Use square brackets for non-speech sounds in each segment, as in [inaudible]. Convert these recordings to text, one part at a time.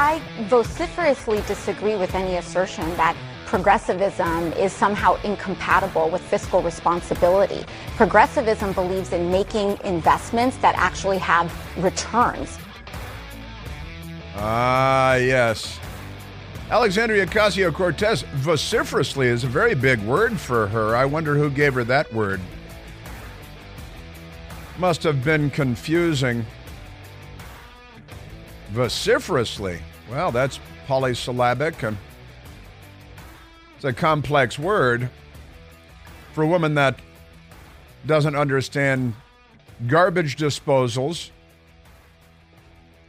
I vociferously disagree with any assertion that progressivism is somehow incompatible with fiscal responsibility. Progressivism believes in making investments that actually have returns. Ah, yes. Alexandria Ocasio Cortez vociferously is a very big word for her. I wonder who gave her that word. Must have been confusing. Vociferously. Well, that's polysyllabic and it's a complex word for a woman that doesn't understand garbage disposals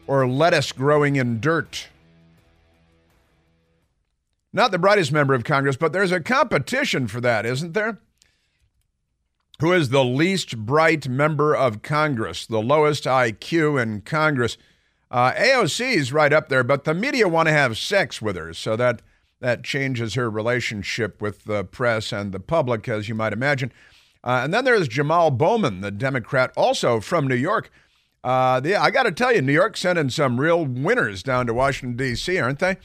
or lettuce growing in dirt. Not the brightest member of Congress, but there's a competition for that, isn't there? Who is the least bright member of Congress, the lowest IQ in Congress? Uh, AOC is right up there, but the media want to have sex with her, so that that changes her relationship with the press and the public, as you might imagine. Uh, and then there's Jamal Bowman, the Democrat, also from New York. Uh, the, I got to tell you, New York sending some real winners down to Washington, D.C., aren't they?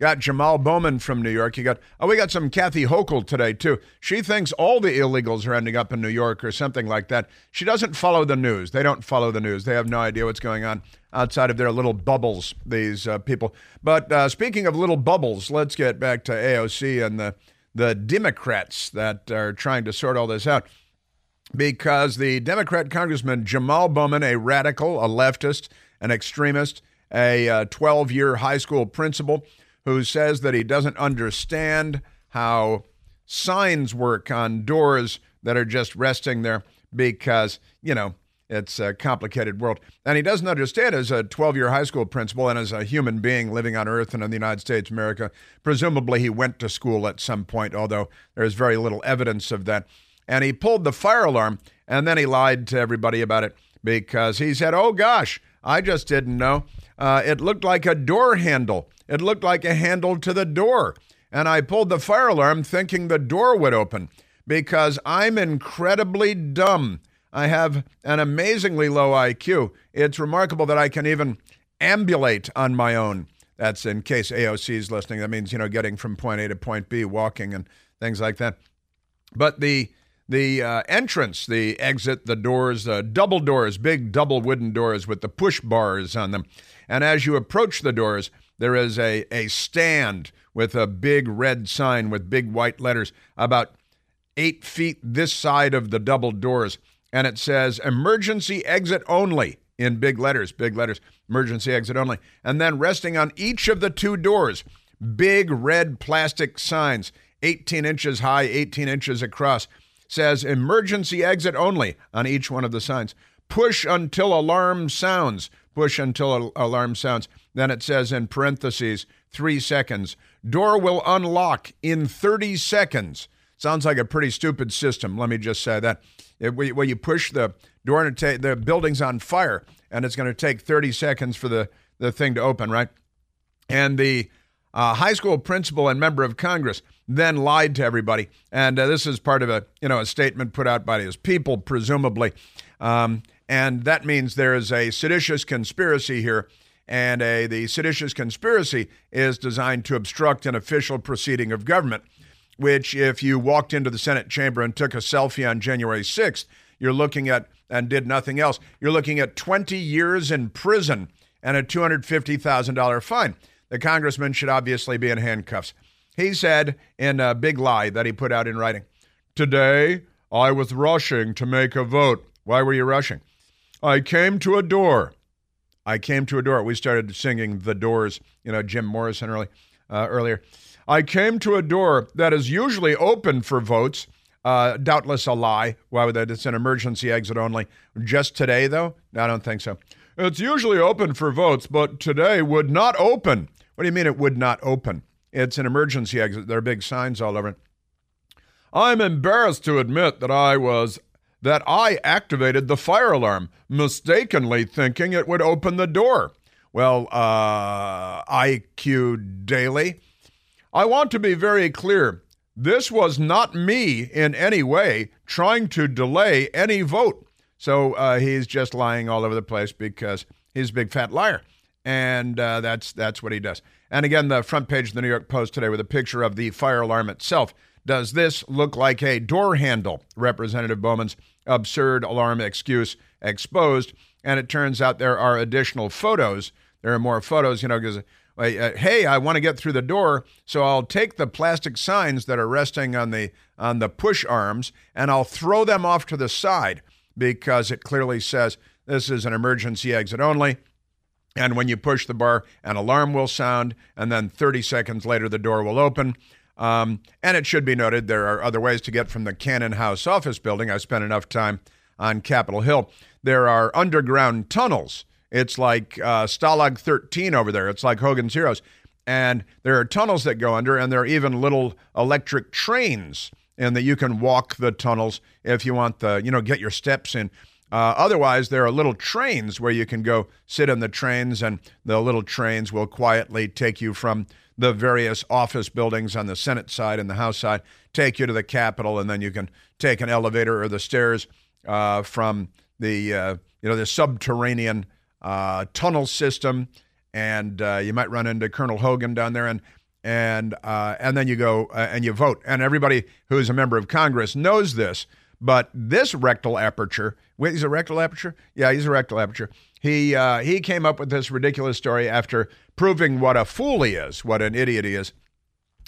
Got Jamal Bowman from New York. You got oh, we got some Kathy Hochul today too. She thinks all the illegals are ending up in New York or something like that. She doesn't follow the news. They don't follow the news. They have no idea what's going on outside of their little bubbles. These uh, people. But uh, speaking of little bubbles, let's get back to AOC and the the Democrats that are trying to sort all this out. Because the Democrat Congressman Jamal Bowman, a radical, a leftist, an extremist, a 12 uh, year high school principal, who says that he doesn't understand how signs work on doors that are just resting there because, you know, it's a complicated world. And he doesn't understand as a 12 year high school principal and as a human being living on Earth and in the United States America. Presumably, he went to school at some point, although there's very little evidence of that. And he pulled the fire alarm and then he lied to everybody about it because he said, Oh gosh, I just didn't know. Uh, it looked like a door handle. It looked like a handle to the door. And I pulled the fire alarm thinking the door would open because I'm incredibly dumb. I have an amazingly low IQ. It's remarkable that I can even ambulate on my own. That's in case AOC is listening. That means, you know, getting from point A to point B, walking and things like that. But the the uh, entrance, the exit, the doors, uh, double doors, big double wooden doors with the push bars on them. And as you approach the doors, there is a, a stand with a big red sign with big white letters about eight feet this side of the double doors. And it says emergency exit only in big letters, big letters, emergency exit only. And then resting on each of the two doors, big red plastic signs, 18 inches high, 18 inches across, says emergency exit only on each one of the signs. Push until alarm sounds. Push until alarm sounds. Then it says in parentheses, three seconds. Door will unlock in 30 seconds. Sounds like a pretty stupid system. Let me just say that. Where you push the door and ta- the building's on fire, and it's going to take 30 seconds for the, the thing to open, right? And the uh, high school principal and member of Congress then lied to everybody. And uh, this is part of a you know a statement put out by his people, presumably. Um, and that means there is a seditious conspiracy here and a, the seditious conspiracy is designed to obstruct an official proceeding of government, which, if you walked into the Senate chamber and took a selfie on January 6th, you're looking at, and did nothing else, you're looking at 20 years in prison and a $250,000 fine. The congressman should obviously be in handcuffs. He said in a big lie that he put out in writing Today, I was rushing to make a vote. Why were you rushing? I came to a door I came to a door. We started singing The Doors, you know, Jim Morrison early, uh, earlier. I came to a door that is usually open for votes. Uh, doubtless a lie. Why would that? It's an emergency exit only. Just today, though? I don't think so. It's usually open for votes, but today would not open. What do you mean it would not open? It's an emergency exit. There are big signs all over it. I'm embarrassed to admit that I was that I activated the fire alarm, mistakenly thinking it would open the door. Well, uh, IQ Daily, I want to be very clear. This was not me in any way trying to delay any vote. So uh, he's just lying all over the place because he's a big fat liar, and uh, that's that's what he does. And again, the front page of the New York Post today with a picture of the fire alarm itself. Does this look like a door handle? Representative Bowman's absurd alarm excuse exposed. And it turns out there are additional photos. There are more photos, you know, because, uh, hey, I want to get through the door, so I'll take the plastic signs that are resting on the on the push arms and I'll throw them off to the side because it clearly says this is an emergency exit only. And when you push the bar, an alarm will sound, and then 30 seconds later, the door will open. Um, and it should be noted there are other ways to get from the Cannon House office building. I spent enough time on Capitol Hill. There are underground tunnels. It's like uh, Stalag 13 over there. It's like Hogan's Heroes. And there are tunnels that go under, and there are even little electric trains, and that you can walk the tunnels if you want the, you know, get your steps in. Uh, otherwise, there are little trains where you can go sit in the trains, and the little trains will quietly take you from the various office buildings on the Senate side and the House side, take you to the Capitol, and then you can take an elevator or the stairs uh, from the uh, you know the subterranean uh, tunnel system, and uh, you might run into Colonel Hogan down there, and and uh, and then you go and you vote, and everybody who is a member of Congress knows this but this rectal aperture, wait, he's a rectal aperture? Yeah, he's a rectal aperture. He, uh, he came up with this ridiculous story after proving what a fool he is, what an idiot he is.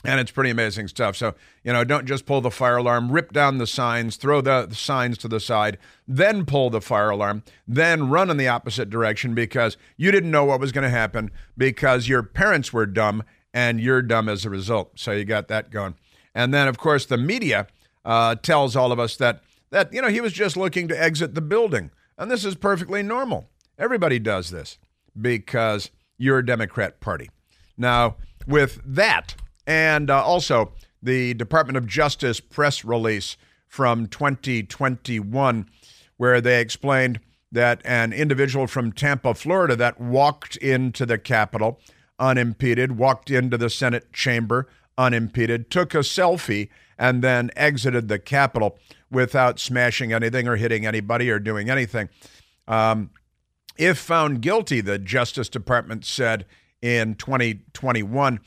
And it's pretty amazing stuff. So, you know, don't just pull the fire alarm, rip down the signs, throw the, the signs to the side, then pull the fire alarm, then run in the opposite direction because you didn't know what was going to happen because your parents were dumb and you're dumb as a result. So you got that going. And then, of course, the media uh, tells all of us that that you know he was just looking to exit the building, and this is perfectly normal. Everybody does this because you're a Democrat Party. Now, with that, and uh, also the Department of Justice press release from 2021, where they explained that an individual from Tampa, Florida, that walked into the Capitol unimpeded, walked into the Senate chamber unimpeded, took a selfie, and then exited the Capitol without smashing anything or hitting anybody or doing anything. Um, if found guilty, the Justice Department said in 2021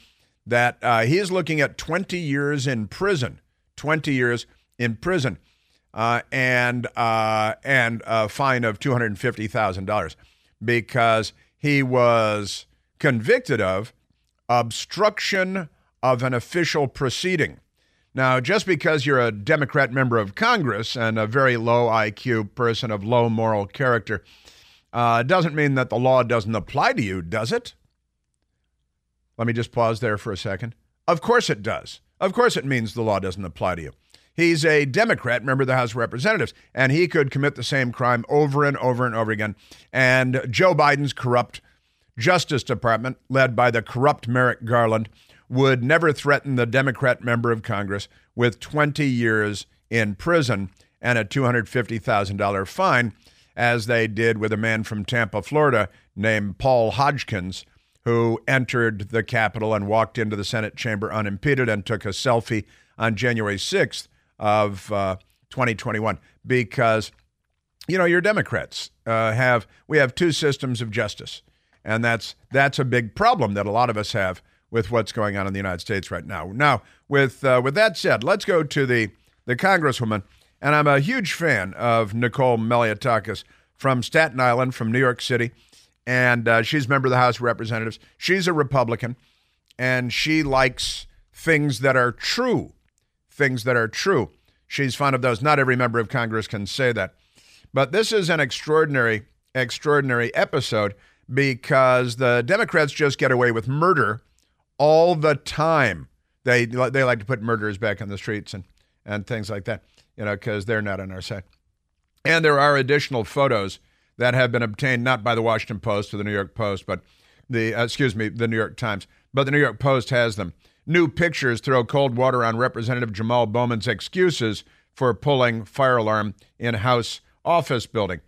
that uh, he is looking at 20 years in prison, 20 years in prison, uh, and uh, and a fine of $250,000 because he was convicted of obstruction of an official proceeding. Now, just because you're a Democrat member of Congress and a very low IQ person of low moral character uh, doesn't mean that the law doesn't apply to you, does it? Let me just pause there for a second. Of course it does. Of course it means the law doesn't apply to you. He's a Democrat, member of the House of Representatives, and he could commit the same crime over and over and over again. And Joe Biden's corrupt Justice Department, led by the corrupt Merrick Garland, would never threaten the Democrat member of Congress with 20 years in prison and a $250,000 fine, as they did with a man from Tampa, Florida, named Paul Hodgkins, who entered the Capitol and walked into the Senate chamber unimpeded and took a selfie on January 6th of uh, 2021 because you know your Democrats uh, have we have two systems of justice, and that's that's a big problem that a lot of us have with what's going on in the United States right now. Now, with uh, with that said, let's go to the the Congresswoman, and I'm a huge fan of Nicole Malliotakis from Staten Island, from New York City, and uh, she's a member of the House of Representatives. She's a Republican, and she likes things that are true, things that are true. She's fond of those. Not every member of Congress can say that, but this is an extraordinary, extraordinary episode because the Democrats just get away with murder all the time. They they like to put murderers back on the streets and and things like that. you know, because they're not on our side. And there are additional photos that have been obtained not by the Washington Post or the New York Post, but the uh, excuse me, the New York Times, but the New York Post has them. New pictures throw cold water on Representative Jamal Bowman's excuses for pulling fire alarm in House office building,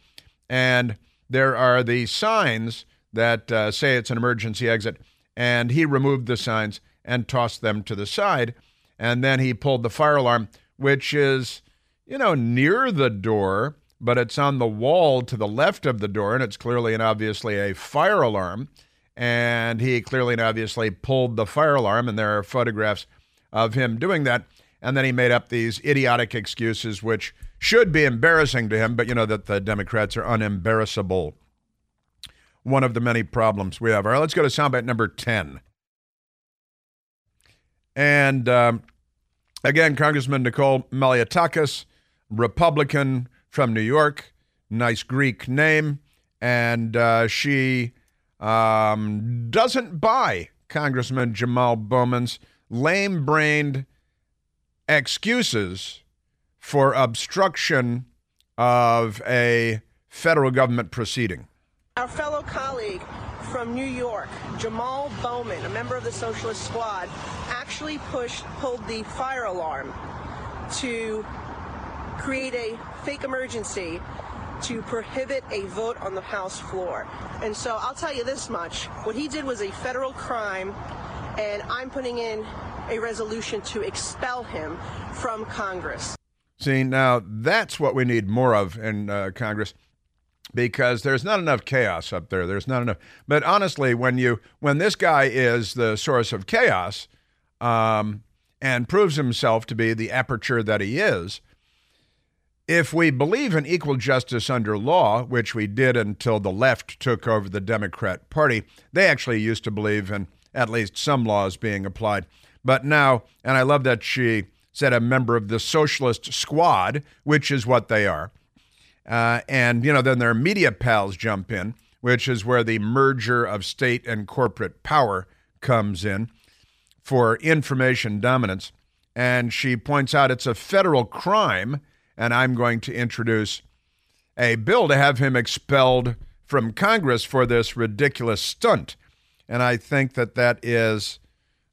and there are the signs that uh, say it's an emergency exit, and he removed the signs and tossed them to the side, and then he pulled the fire alarm, which is you know near the door but it's on the wall to the left of the door, and it's clearly and obviously a fire alarm. And he clearly and obviously pulled the fire alarm, and there are photographs of him doing that. And then he made up these idiotic excuses, which should be embarrassing to him, but you know that the Democrats are unembarrassable. One of the many problems we have. All right, let's go to soundbite number 10. And um, again, Congressman Nicole Malliotakis, Republican, from New York, nice Greek name, and uh, she um, doesn't buy Congressman Jamal Bowman's lame brained excuses for obstruction of a federal government proceeding. Our fellow colleague from New York, Jamal Bowman, a member of the Socialist Squad, actually pushed, pulled the fire alarm to create a fake emergency to prohibit a vote on the House floor. And so I'll tell you this much what he did was a federal crime, and I'm putting in a resolution to expel him from Congress. See, now that's what we need more of in uh, Congress because there's not enough chaos up there. There's not enough. But honestly, when you when this guy is the source of chaos um, and proves himself to be the aperture that he is, if we believe in equal justice under law, which we did until the left took over the Democrat Party, they actually used to believe in at least some laws being applied. But now, and I love that she said a member of the socialist squad, which is what they are. Uh, and, you know, then their media pals jump in, which is where the merger of state and corporate power comes in for information dominance. And she points out it's a federal crime and I'm going to introduce a bill to have him expelled from Congress for this ridiculous stunt. And I think that that is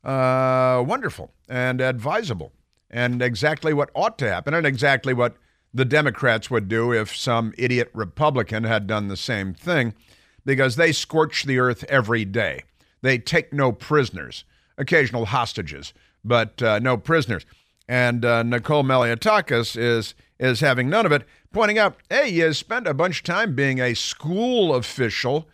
uh, wonderful and advisable and exactly what ought to happen and exactly what the Democrats would do if some idiot Republican had done the same thing because they scorch the earth every day. They take no prisoners, occasional hostages, but uh, no prisoners. And uh, Nicole Malliotakis is is having none of it, pointing out, hey, you spent a bunch of time being a school official.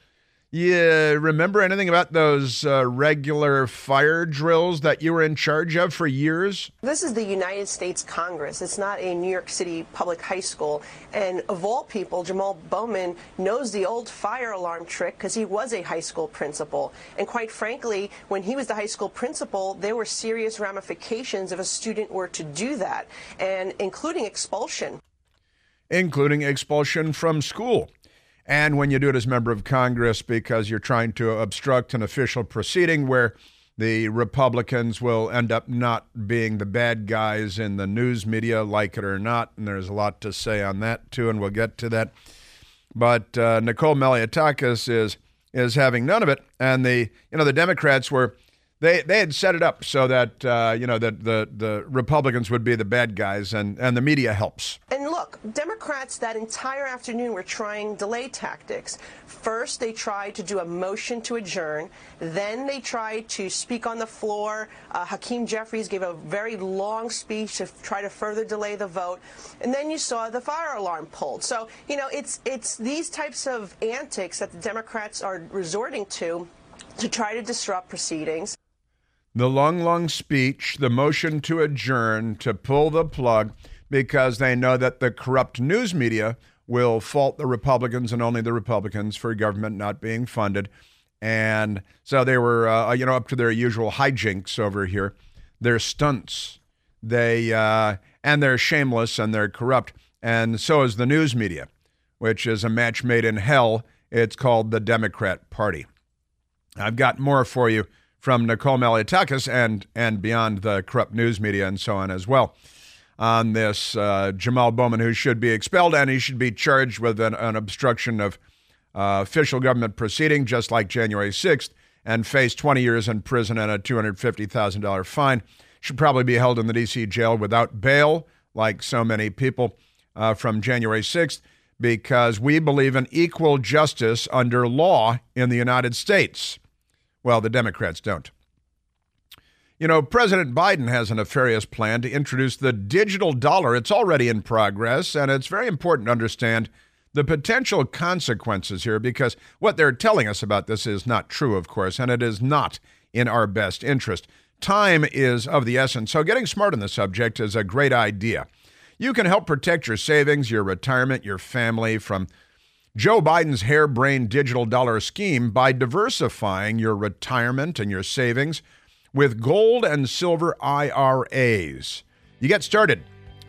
You remember anything about those uh, regular fire drills that you were in charge of for years? This is the United States Congress. It's not a New York City public high school. And of all people, Jamal Bowman knows the old fire alarm trick because he was a high school principal. And quite frankly, when he was the high school principal, there were serious ramifications if a student were to do that, and including expulsion. Including expulsion from school. And when you do it as member of Congress because you're trying to obstruct an official proceeding where the Republicans will end up not being the bad guys in the news media, like it or not. And there's a lot to say on that, too, and we'll get to that. But uh, Nicole Malliotakis is is having none of it, and the you know the Democrats were they they had set it up so that uh, you know that the the Republicans would be the bad guys, and and the media helps. And look, Democrats that entire afternoon were trying delay tactics. First, they tried to do a motion to adjourn. Then they tried to speak on the floor. Uh, Hakeem Jeffries gave a very long speech to try to further delay the vote. And then you saw the fire alarm pulled. So you know it's it's these types of antics that the Democrats are resorting to to try to disrupt proceedings the long, long speech, the motion to adjourn, to pull the plug, because they know that the corrupt news media will fault the Republicans and only the Republicans for government not being funded. And so they were, uh, you know, up to their usual hijinks over here. They're stunts. They uh, and they're shameless and they're corrupt. And so is the news media, which is a match made in hell. It's called the Democrat Party. I've got more for you from Nicole Malliotakis and and beyond the corrupt news media and so on as well. On this uh, Jamal Bowman, who should be expelled and he should be charged with an, an obstruction of uh, official government proceeding, just like January 6th, and face 20 years in prison and a $250,000 fine. Should probably be held in the D.C. jail without bail, like so many people uh, from January 6th, because we believe in equal justice under law in the United States. Well, the Democrats don't. You know, President Biden has a nefarious plan to introduce the digital dollar. It's already in progress, and it's very important to understand the potential consequences here because what they're telling us about this is not true, of course, and it is not in our best interest. Time is of the essence, so getting smart on the subject is a great idea. You can help protect your savings, your retirement, your family from Joe Biden's harebrained digital dollar scheme by diversifying your retirement and your savings with gold and silver IRAs. You get started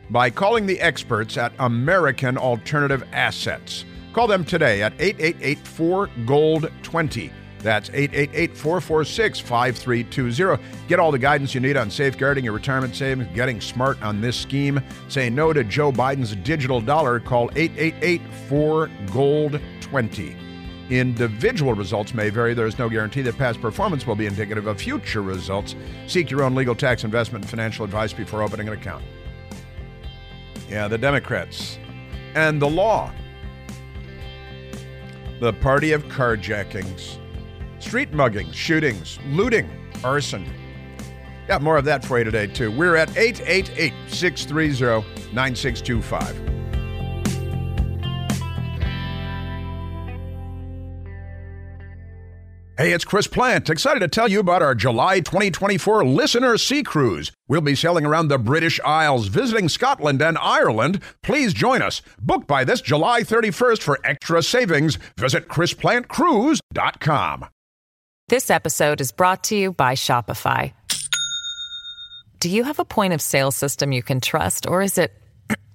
by calling the experts at American Alternative Assets. Call them today at 888 4 Gold 20. That's 888 446 5320. Get all the guidance you need on safeguarding your retirement savings, getting smart on this scheme. Say no to Joe Biden's digital dollar. Call 888 4 Gold 20. Individual results may vary. There is no guarantee that past performance will be indicative of future results. Seek your own legal, tax, investment, and financial advice before opening an account. Yeah, the Democrats and the law. The party of carjackings, street muggings, shootings, looting, arson. Got more of that for you today, too. We're at 888 630 9625. Hey, it's Chris Plante. Excited to tell you about our July 2024 Listener Sea Cruise. We'll be sailing around the British Isles, visiting Scotland and Ireland. Please join us. Book by this July 31st for extra savings. Visit ChrisPlanteCruise.com. This episode is brought to you by Shopify. Do you have a point of sale system you can trust, or is it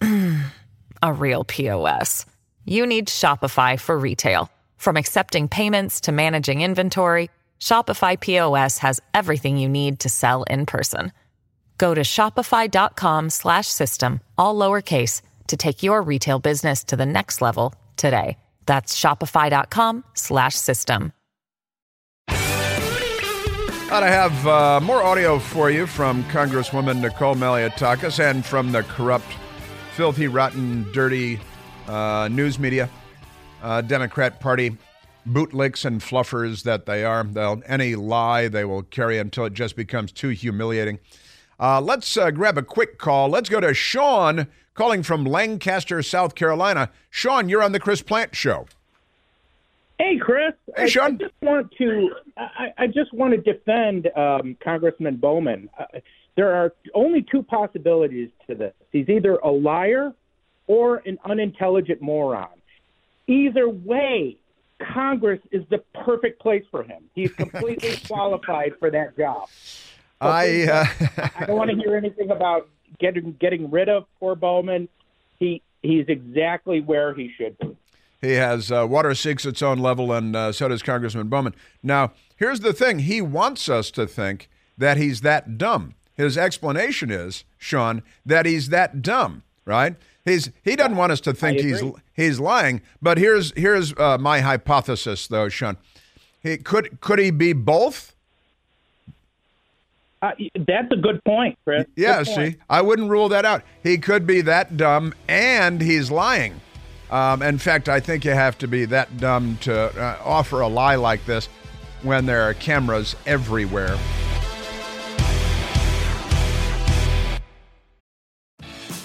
[clears throat] a real POS? You need Shopify for retail. From accepting payments to managing inventory, Shopify POS has everything you need to sell in person. Go to shopify.com/system all lowercase to take your retail business to the next level today. That's shopify.com/system. Ought to have uh, more audio for you from Congresswoman Nicole Malliotakis and from the corrupt, filthy, rotten, dirty uh, news media uh, Democrat Party bootlicks and fluffers that they are. They'll, any lie they will carry until it just becomes too humiliating. Uh, let's uh, grab a quick call. Let's go to Sean calling from Lancaster, South Carolina. Sean, you're on the Chris Plante Show. Hey, Chris. Hey, Sean. I, I just want to I, I just want to defend um, Congressman Bowman. Uh, there are only two possibilities to this. He's either a liar or an unintelligent moron. Either way, Congress is the perfect place for him. He's completely [laughs] qualified for that job. So I uh... I don't want to hear anything about getting getting rid of poor Bowman. He he's exactly where he should be. He has uh, water seeks its own level, and uh, so does Congressman Bowman. Now, here's the thing: he wants us to think that he's that dumb. His explanation is, Sean, that he's that dumb, right? He's he doesn't want us to think he's he's lying. But here's here's uh, my hypothesis, though, Sean. He could could he be both? Uh, that's a good point, Chris. Yeah, good see, point. I wouldn't rule that out. He could be that dumb and he's lying. Um, in fact, I think you have to be that dumb to uh, offer a lie like this when there are cameras everywhere.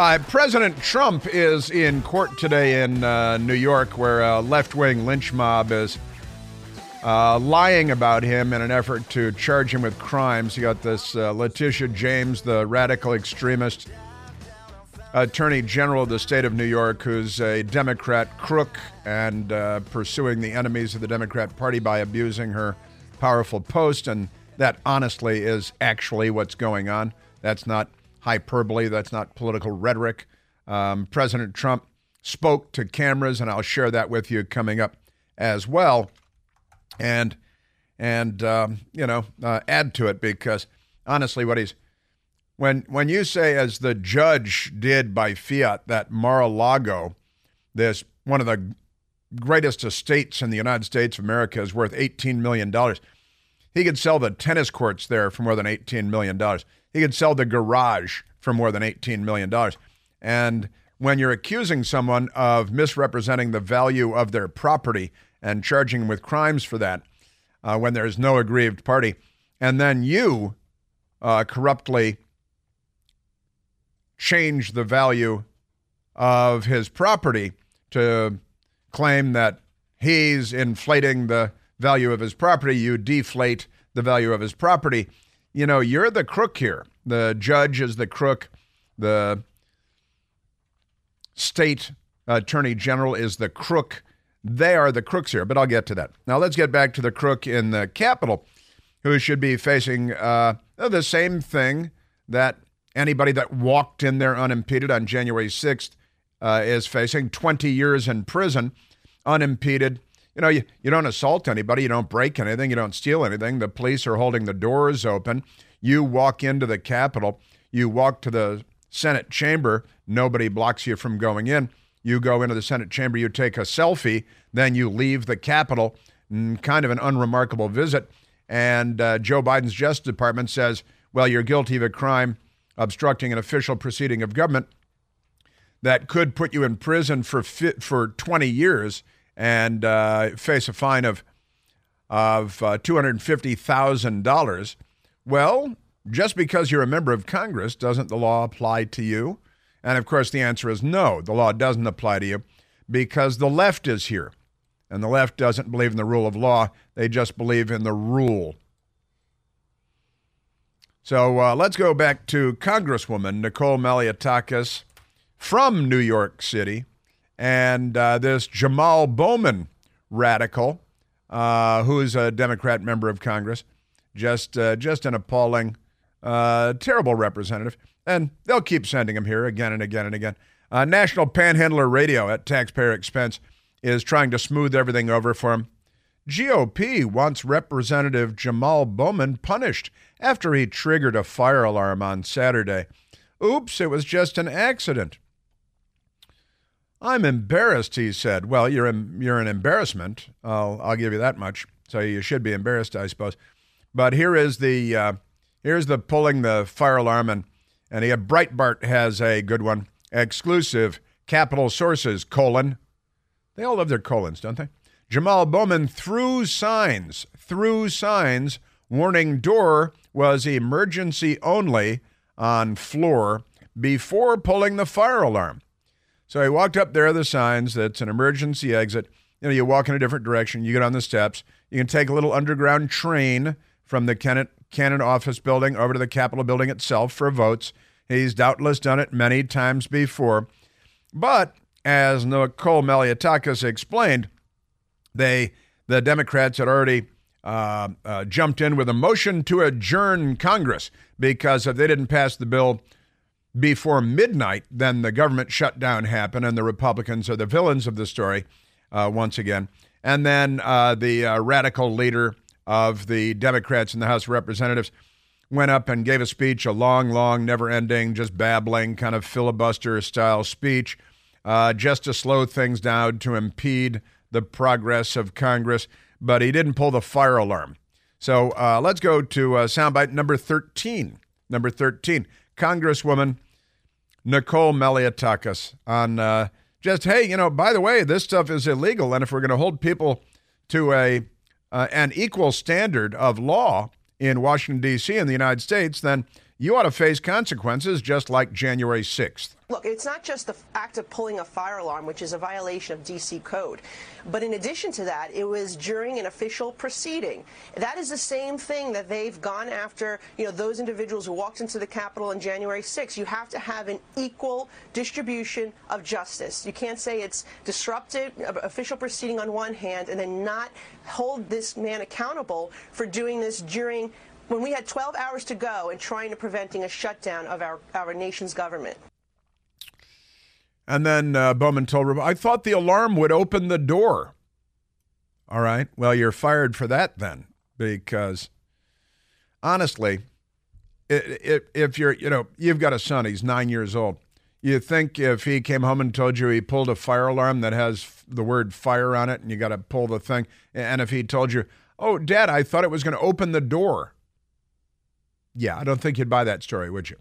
Uh, President Trump is in court today in uh, New York, where a left wing lynch mob is uh, lying about him in an effort to charge him with crimes. You got this uh, Letitia James, the radical extremist attorney general of the state of New York, who's a Democrat crook and uh, pursuing the enemies of the Democrat Party by abusing her powerful post. And that honestly is actually what's going on. That's not hyperbole, that's not political rhetoric. Um, President Trump spoke to cameras, and I'll share that with you coming up as well. And and um, you know uh, add to it because honestly, what he's when when you say, as the judge did by fiat, that Mar-a-Lago, this one of the greatest estates in the United States of America, is worth eighteen million dollars. He could sell the tennis courts there for more than eighteen million dollars. He could sell the garage for more than eighteen million dollars. And when you're accusing someone of misrepresenting the value of their property and charging them with crimes for that, uh, when there's no aggrieved party, and then you uh, corruptly change the value of his property to claim that he's inflating the value of his property, you deflate the value of his property. You know, you're the crook here. The judge is the crook. The state attorney general is the crook. They are the crooks here, but I'll get to that. Now, let's get back to the crook in the Capitol who should be facing uh, the same thing that Anybody that walked in there unimpeded on January 6th uh, is facing 20 years in prison, unimpeded. You know, you, you don't assault anybody, you don't break anything, you don't steal anything. The police are holding the doors open. You walk into the Capitol, you walk to the Senate chamber, nobody blocks you from going in. You go into the Senate chamber, you take a selfie, then you leave the Capitol. Kind of an unremarkable visit. And uh, Joe Biden's Justice Department says, well, you're guilty of a crime obstructing an official proceeding of government that could put you in prison for for 20 years and uh, face a fine of of uh, $250,000. Well, just because you're a member of Congress, doesn't the law apply to you? And of course, the answer is no, the law doesn't apply to you because the left is here. And the left doesn't believe in the rule of law, they just believe in the rule. So uh, let's go back to Congresswoman Nicole Malliotakis from New York City and uh, this Jamal Bowman radical, uh, who is a Democrat member of Congress, just uh, just an appalling, uh, terrible representative. And they'll keep sending him here again and again and again. Uh, National Panhandler Radio at taxpayer expense is trying to smooth everything over for him. GOP wants Representative Jamal Bowman punished after he triggered a fire alarm on Saturday. Oops, it was just an accident. I'm embarrassed, he said. Well, you're, you're an embarrassment. I'll, I'll give you that much. So you should be embarrassed, I suppose. But here is the uh, here's the pulling the fire alarm, and and he Breitbart has a good one, exclusive. Capitol sources colon. They all love their colons, don't they? Jamal Bowman threw signs, threw signs warning door was emergency only on floor before pulling the fire alarm. So he walked up there, are the signs that's an emergency exit. You know, you walk in a different direction, you get on the steps. You can take a little underground train from the Cannon, Cannon office building over to the Capitol building itself for votes. He's doubtless done it many times before. But as Nicole Malliotakis explained, they the Democrats had already uh, uh, jumped in with a motion to adjourn Congress because if they didn't pass the bill before midnight, then the government shutdown happened, and the Republicans are the villains of the story uh, once again. And then uh, the uh, radical leader of the Democrats in the House of Representatives went up and gave a speech, a long, long, never ending, just babbling, kind of filibuster style speech, uh, just to slow things down, to impede the progress of Congress but he didn't pull the fire alarm. So uh, let's go to uh, soundbite number 13. Number 13, Congresswoman Nicole Malliotakis on uh, just, hey, you know, by the way, this stuff is illegal. And if we're going to hold people to a uh, an equal standard of law in Washington, D.C., in the United States, then you ought to face consequences just like January 6th. Look, it's not just the act of pulling a fire alarm, which is a violation of DC code. But in addition to that, it was during an official proceeding. That is the same thing that they've gone after, you know, those individuals who walked into the Capitol on January 6th. You have to have an equal distribution of justice. You can't say it's disrupted uh, official proceeding on one hand and then not hold this man accountable for doing this during when we had 12 hours to go in trying to preventing a shutdown of our, our nation's government. And then uh, Bowman told her, I thought the alarm would open the door. All right. Well, you're fired for that then, because honestly, if you're, you know, you've got a son, he's nine years old. You think if he came home and told you he pulled a fire alarm that has the word fire on it and you got to pull the thing, and if he told you, oh, dad, I thought it was going to open the door. Yeah, I don't think you'd buy that story, would you?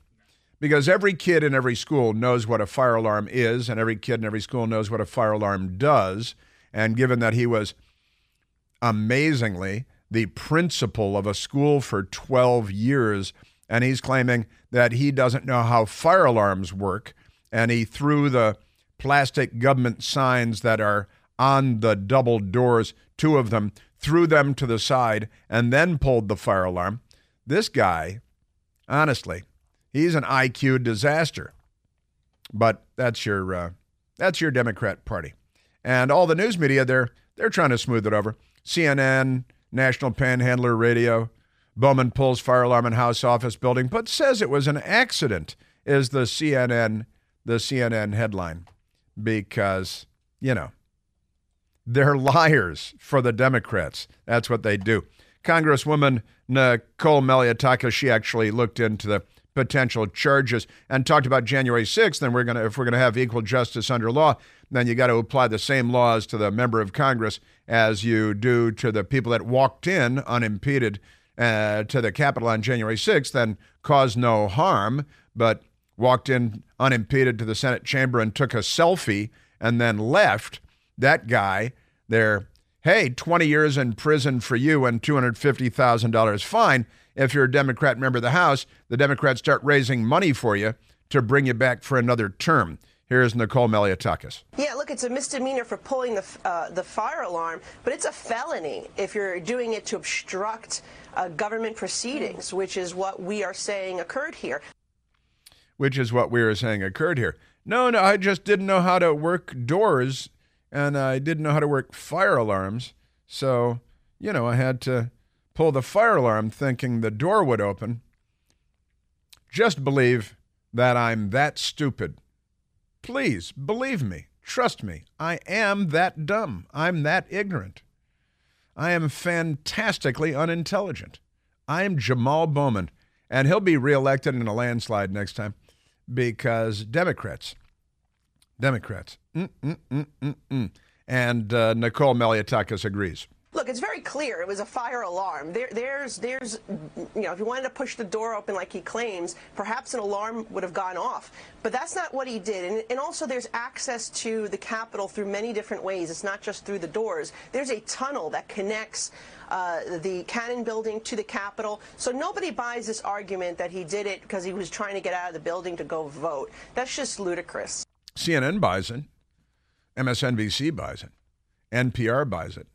because every kid in every school knows what a fire alarm is, and every kid in every school knows what a fire alarm does. And given that he was amazingly the principal of a school for 12 years, and he's claiming that he doesn't know how fire alarms work, and he threw the plastic government signs that are on the double doors, two of them, threw them to the side, and then pulled the fire alarm. This guy, honestly, He's an IQ disaster. But that's your uh, that's your Democrat Party, and all the news media they're they're trying to smooth it over. CNN, National Panhandler Radio, Bowman pulls fire alarm in House office building, but says it was an accident. Is the CNN the CNN headline because you know they're [laughs] liars for the Democrats. That's what they do. Congresswoman Nicole Malliotakis, she actually looked into the potential charges and talked about January 6th, then we're going to if we're going to have equal justice under law, then you got to apply the same laws to the member of Congress as you do to the people that walked in unimpeded uh, to the Capitol on January 6th and caused no harm, but walked in unimpeded to the Senate chamber and took a selfie and then left. That guy there, hey, 20 years in prison for you and $250,000 fine if you're a Democrat member of the House, the Democrats start raising money for you to bring you back for another term. Here's Nicole Malliotakis. Yeah, look, it's a misdemeanor for pulling the uh, the fire alarm, but it's a felony if you're doing it to obstruct uh, government proceedings, which is what we are saying occurred here. Which is what we are saying occurred here. No, no, I just didn't know how to work doors, and I didn't know how to work fire alarms, so you know I had to pull the fire alarm thinking the door would open. Just believe that I'm that stupid. Please believe me. Trust me. I am that dumb. I'm that ignorant. I am fantastically unintelligent. I am Jamal Bowman, and he'll be reelected in a landslide next time because Democrats, Democrats, mm, mm, mm, mm, mm. and uh, Nicole Malliotakis agrees. Look, it's very clear. It was a fire alarm. There, there's, there's, you know, if he wanted to push the door open like he claims, perhaps an alarm would have gone off. But that's not what he did. And, and also, there's access to the Capitol through many different ways. It's not just through the doors. There's a tunnel that connects uh, the Cannon building to the Capitol. So nobody buys this argument that he did it because he was trying to get out of the building to go vote. That's just ludicrous. CNN buys it. MSNBC buys it. NPR buys it.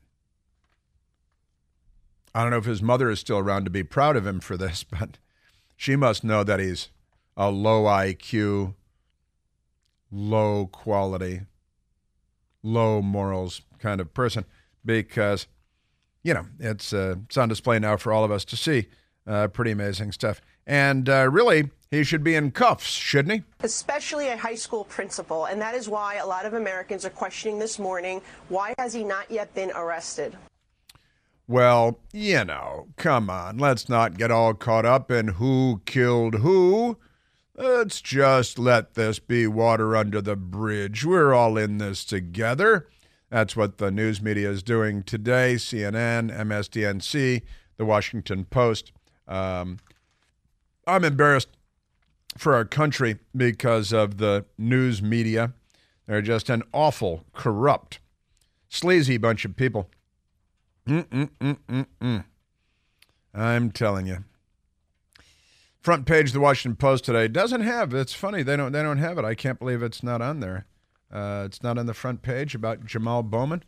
I don't know if his mother is still around to be proud of him for this, [laughs] but she must know that he's a low IQ, low quality, low morals kind of person because, you know, it's, uh, it's on display now for all of us to see. Uh, pretty amazing stuff. And uh, really, he should be in cuffs, shouldn't he? Especially a high school principal. And that is why a lot of Americans are questioning this morning why has he not yet been arrested? Well, you know, come on, let's not get all caught up in who killed who. Let's just let this be water under the bridge. We're all in this together. That's what the news media is doing today CNN, MSDNC, The Washington Post. Um, I'm embarrassed for our country because of the news media. They're just an awful, corrupt, sleazy bunch of people. Mm-mm-mm-mm-mm. I'm telling you. front page of the Washington Post today doesn't have. It's funny they don't they don't have it. I can't believe it's not on there. Uh, it's not on the front page about Jamal Bowman.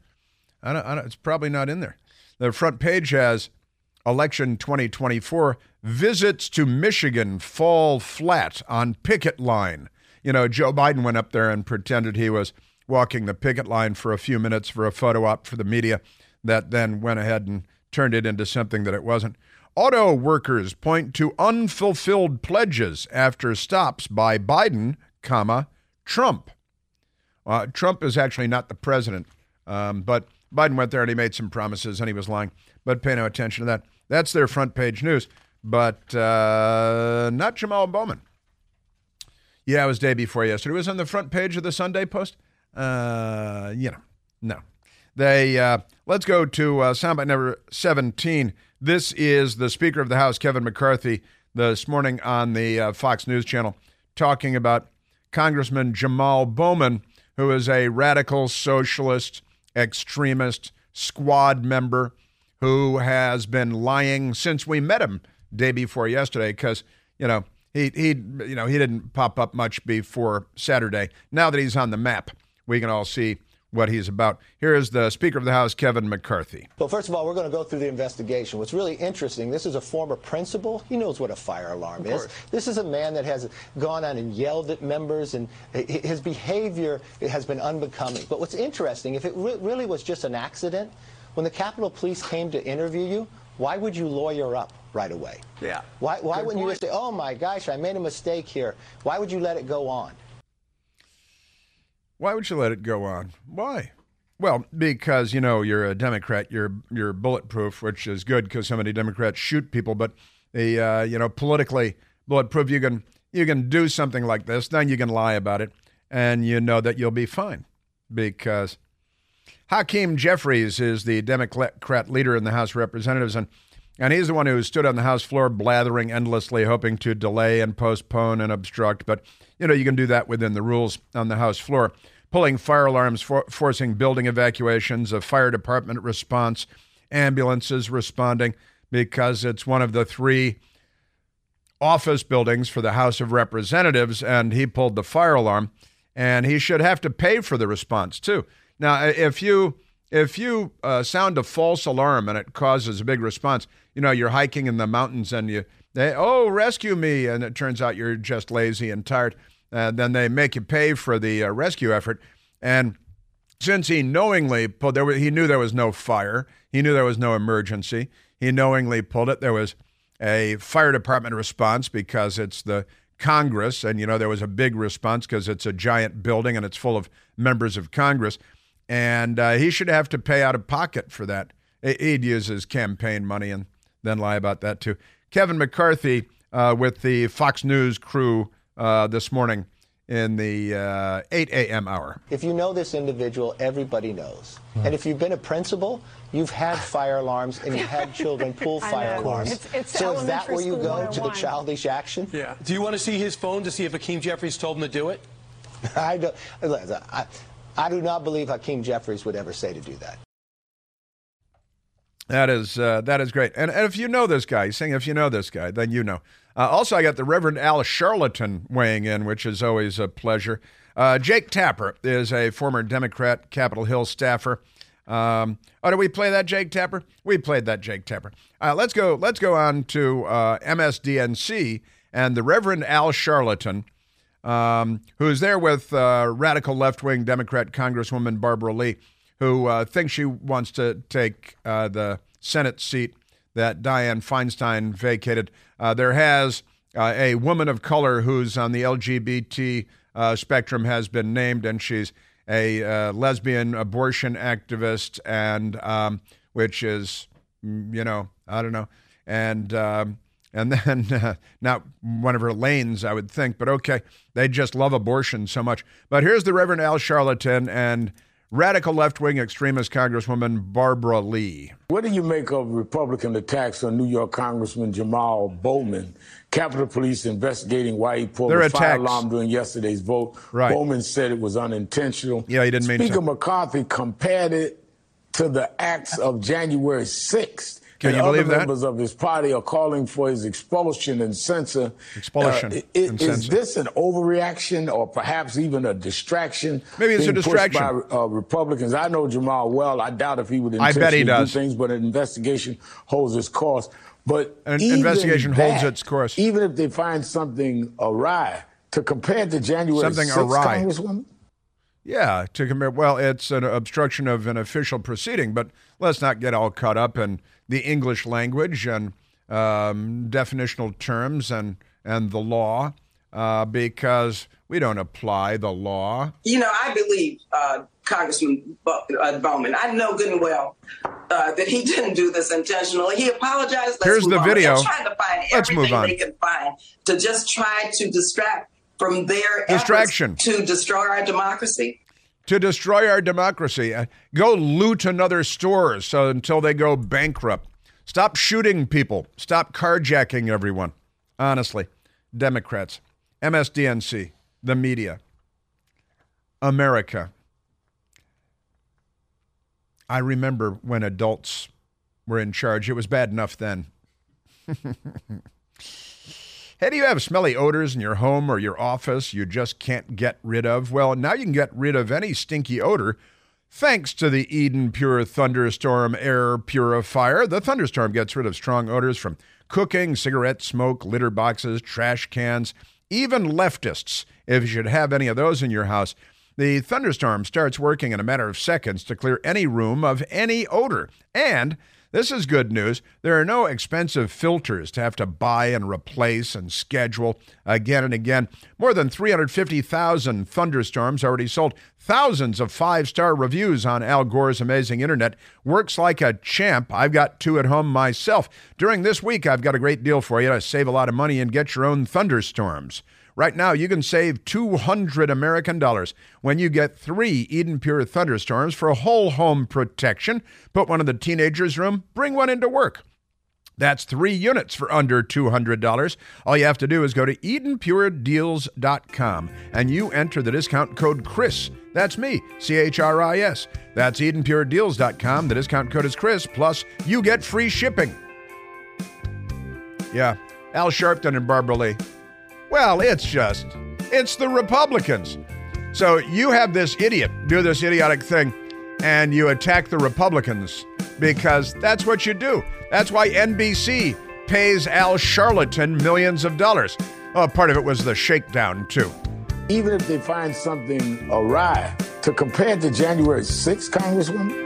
I don't, I don't, it's probably not in there. The front page has election 2024 visits to Michigan fall flat on picket line. You know, Joe Biden went up there and pretended he was walking the picket line for a few minutes for a photo op for the media that then went ahead and turned it into something that it wasn't. Auto workers point to unfulfilled pledges after stops by Biden, comma, Trump. Uh, Trump is actually not the president, um, but Biden went there and he made some promises and he was lying. But pay no attention to that. That's their front page news, but uh, not Jamal Bowman. Yeah, it was day before yesterday. It was on the front page of the Sunday Post. Uh, you know, no. They uh, let's go to uh, soundbite number seventeen. This is the Speaker of the House, Kevin McCarthy, this morning on the uh, Fox News Channel, talking about Congressman Jamal Bowman, who is a radical socialist, extremist, squad member who has been lying since we met him day before yesterday because you know he he you know he didn't pop up much before Saturday. Now that he's on the map, we can all see what he's about. Here is the Speaker of the House, Kevin McCarthy. Well, first of all, we're going to go through the investigation. What's really interesting, this is a former principal. He knows what a fire alarm is. This is a man that has gone on and yelled at members, and his behavior has been unbecoming. But what's interesting, if it re- really was just an accident, when the Capitol Police came to interview you, why would you lawyer up right away? Yeah. Why, why wouldn't point. you just say, oh my gosh, I made a mistake here? Why would you let it go on? Why would you let it go on? Why? Well, because you know you're a Democrat, you're you're bulletproof, which is good because so many Democrats shoot people. But the uh, you know politically bulletproof, you can you can do something like this, then you can lie about it, and you know that you'll be fine because Hakeem Jeffries is the Democrat leader in the House of Representatives, and and he's the one who stood on the House floor blathering endlessly, hoping to delay and postpone and obstruct. But you know, you can do that within the rules on the House floor. Pulling fire alarms, for, forcing building evacuations, a fire department response, ambulances responding because it's one of the three office buildings for the House of Representatives, and he pulled the fire alarm, and he should have to pay for the response too. Now, if you if you uh, sound a false alarm and it causes a big response, you know you're hiking in the mountains and you they, oh, rescue me. And it turns out you're just lazy and tired. Uh, then they make you pay for the uh, rescue effort. And since he knowingly pulled, there was, he knew there was no fire, he knew there was no emergency. He knowingly pulled it. There was a fire department response because it's the Congress, and you know there was a big response because it's a giant building and it's full of members of Congress, and uh, he should have to pay out of pocket for that. He'd use his campaign money and then lie about that too. Kevin McCarthy uh, with the Fox News crew uh, this morning in the uh, 8 a.m. hour. If you know this individual, everybody knows. And if you've been a principal, you've had fire alarms and you've had children [laughs] pull fire alarms. It's, it's so is that where you go to the childish action? Yeah. Do you want to see his phone to see if Hakeem Jeffries told him to do it? [laughs] I, do, I, I do not believe Hakeem Jeffries would ever say to do that. That is uh, that is great. And, and if you know this guy, saying if you know this guy, then you know. Uh, also, I got the Reverend Al Sharpton weighing in, which is always a pleasure. Uh, Jake Tapper is a former Democrat Capitol Hill staffer. Um, oh, did we play that Jake Tapper? We played that Jake Tapper. Uh, let's go. Let's go on to uh, MSDNC and the Reverend Al Sharpton, um, who's there with uh, radical left wing Democrat Congresswoman Barbara Lee who uh, thinks she wants to take uh, the Senate seat that Dianne Feinstein vacated. Uh, there has uh, a woman of color who's on the LGBT uh, spectrum has been named, and she's a lesbian abortion activist, and um, which is, mm, you know, I don't know, and. Um, and then [laughs] uh, not one of her lanes, I would think, but okay, they just love abortion so much. But here's the Reverend Al Sharpton and radical left wing extremist Congresswoman Barbara Lee. What do you make of Republican attacks on New York Congressman Jamal Bowman? Capitol Police investigating why he pulled a fire alarm during yesterday's vote. Right. Bowman said it was unintentional. Yeah, he didn't Speaker mean to. McCarthy compared it to the acts of January 6th Can you believe that? Members of his party are calling for his expulsion and censure. Expulsion. Uh, is, and is this an overreaction or perhaps even a distraction? Maybe it's a distraction by uh, Republicans. I know Jamal well. I doubt if he would I bet he does. do things, but an investigation holds its course. But an investigation that, holds its course. Even if they find something awry, to compare to January something 6th, awry. Congresswoman? Yeah, to compare. Well, it's an obstruction of an official proceeding, but let's not get all caught up in the English language and um, definitional terms and and the law, uh, because we don't apply the law. You know, I believe uh, Congressman uh, Bowman. I know good and well uh, that he [laughs] didn't do this intentionally. He apologized. Let's Here's the on. video. They're trying to find Let's everything they can find to just try to distract from their distraction to destroy our democracy? To destroy our democracy. Uh, go loot another store so until they go bankrupt. Stop shooting people. Stop carjacking everyone. Honestly, Democrats, MSDNC, the media, America. I remember when adults were in charge. It was bad enough then. [laughs] Hey, do you have smelly odors in your home or your office you just can't get rid of? Well, now you can get rid of any stinky odor thanks to the Eden Pure Thunderstorm Air Purifier. The Thunderstorm gets rid of strong odors from cooking, cigarette smoke, litter boxes, trash cans, even leftists. If you should have any of those in your house, the Thunderstorm starts working in a matter of seconds to clear any room of any odor. And this is good news. There are no expensive filters to have to buy and replace and schedule again and again. More than 350,000 thunderstorms already sold. Thousands of five star reviews on Al Gore's amazing internet. Works like a champ. I've got two at home myself. During this week, I've got a great deal for you to save a lot of money and get your own thunderstorms. Right now, you can save 200 American dollars when you get three Eden Pure thunderstorms for whole home protection. Put one in the teenager's room, bring one into work. That's three units for under $200. All you have to do is go to EdenPureDeals.com and you enter the discount code CHRIS. That's me, C H R I S. That's EdenPureDeals.com. The discount code is CHRIS, plus you get free shipping. Yeah, Al Sharpton and Barbara Lee. Well, it's just, it's the Republicans. So you have this idiot do this idiotic thing and you attack the Republicans because that's what you do. That's why NBC pays Al Sharpton millions of dollars. Oh, part of it was the shakedown, too. Even if they find something awry, to compare to January 6th, Congresswoman,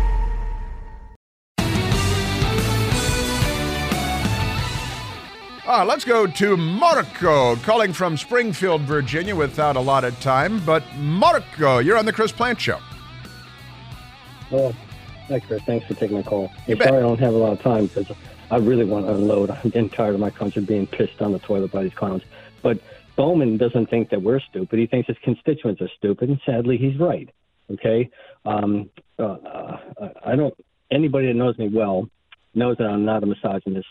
Ah, let's go to Marco, calling from Springfield, Virginia, without a lot of time. But Marco, you're on the Chris Plante Show. Well, hi, Chris. Thanks for taking my call. You sorry I don't have a lot of time because I really want to unload. I'm getting tired of my country being pissed on the toilet by these clowns. But Bowman doesn't think that we're stupid. He thinks his constituents are stupid, and sadly, he's right. Okay, um, uh, uh, I don't. Anybody that knows me well knows that I'm not a misogynist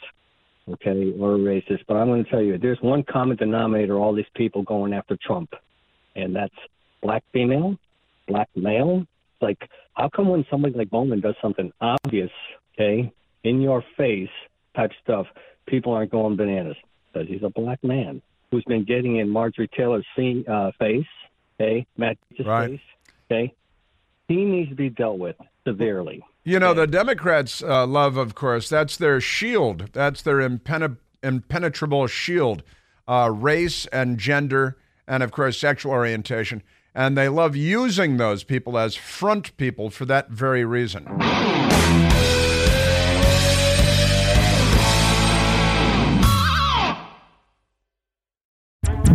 okay, or racist. But I'm going to tell you, there's one common denominator all these people going after Trump, and that's black female, black male. Like, how come when somebody like Bowman does something obvious, okay, in your face type stuff, people aren't going bananas? Because he's a black man who's been getting in Marjorie Taylor's uh, face, okay, Matt right. face, okay. He needs to be dealt with severely. You know, the Democrats' uh, love, of course, that's their shield. That's their impene- impenetrable shield uh, race and gender, and of course, sexual orientation. And they love using those people as front people for that very reason.